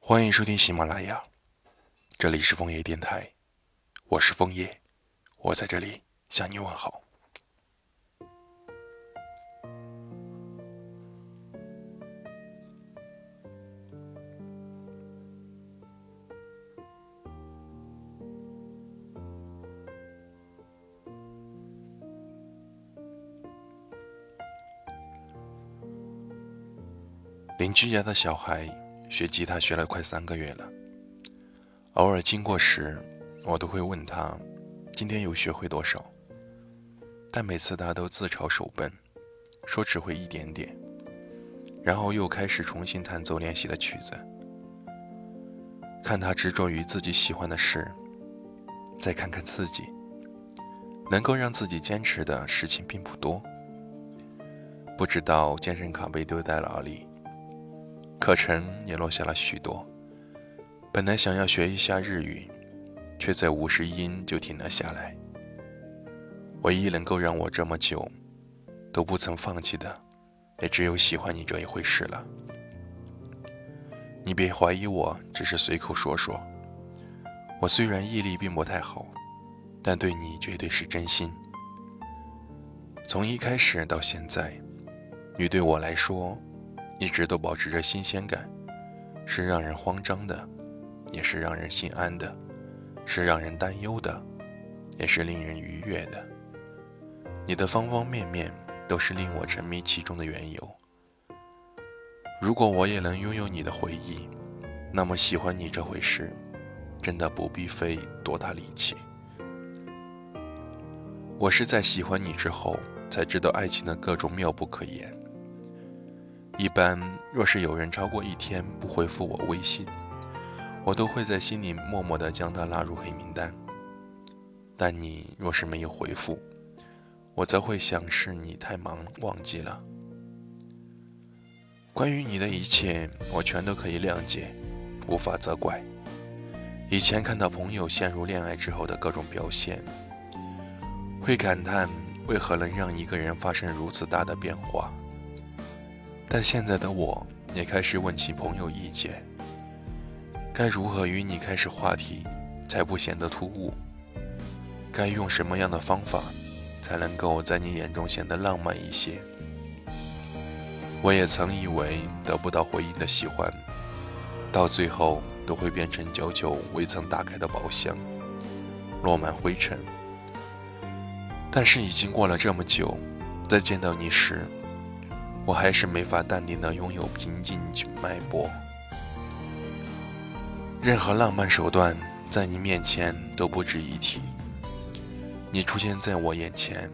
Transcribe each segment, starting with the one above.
欢迎收听喜马拉雅，这里是枫叶电台，我是枫叶，我在这里向你问好。邻居家的小孩学吉他学了快三个月了，偶尔经过时，我都会问他今天又学会多少。但每次他都自嘲手笨，说只会一点点，然后又开始重新弹奏练习的曲子。看他执着于自己喜欢的事，再看看自己，能够让自己坚持的事情并不多。不知道健身卡被丢在哪里。课程也落下了许多。本来想要学一下日语，却在五十音就停了下来。唯一能够让我这么久都不曾放弃的，也只有喜欢你这一回事了。你别怀疑我，只是随口说说。我虽然毅力并不太好，但对你绝对是真心。从一开始到现在，你对我来说。一直都保持着新鲜感，是让人慌张的，也是让人心安的，是让人担忧的，也是令人愉悦的。你的方方面面都是令我沉迷其中的缘由。如果我也能拥有你的回忆，那么喜欢你这回事，真的不必费多大力气。我是在喜欢你之后，才知道爱情的各种妙不可言。一般，若是有人超过一天不回复我微信，我都会在心里默默地将他拉入黑名单。但你若是没有回复，我则会想是你太忙忘记了。关于你的一切，我全都可以谅解，无法责怪。以前看到朋友陷入恋爱之后的各种表现，会感叹为何能让一个人发生如此大的变化。但现在的我也开始问起朋友意见，该如何与你开始话题，才不显得突兀？该用什么样的方法，才能够在你眼中显得浪漫一些？我也曾以为得不到回应的喜欢，到最后都会变成久久未曾打开的宝箱，落满灰尘。但是已经过了这么久，在见到你时，我还是没法淡定的拥有平静脉搏，任何浪漫手段在你面前都不值一提。你出现在我眼前，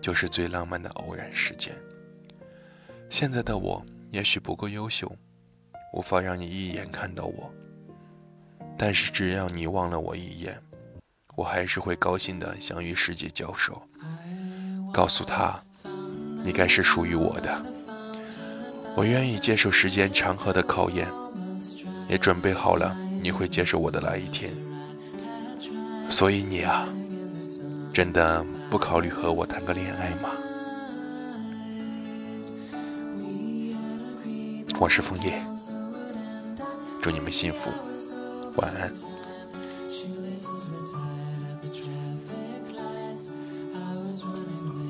就是最浪漫的偶然事件。现在的我也许不够优秀，无法让你一眼看到我，但是只要你望了我一眼，我还是会高兴的想与世界交手，告诉他，你该是属于我的。我愿意接受时间长河的考验，也准备好了你会接受我的那一天。所以你啊，真的不考虑和我谈个恋爱吗？我是枫叶，祝你们幸福，晚安。She when tired at the traffic lights. I was running late.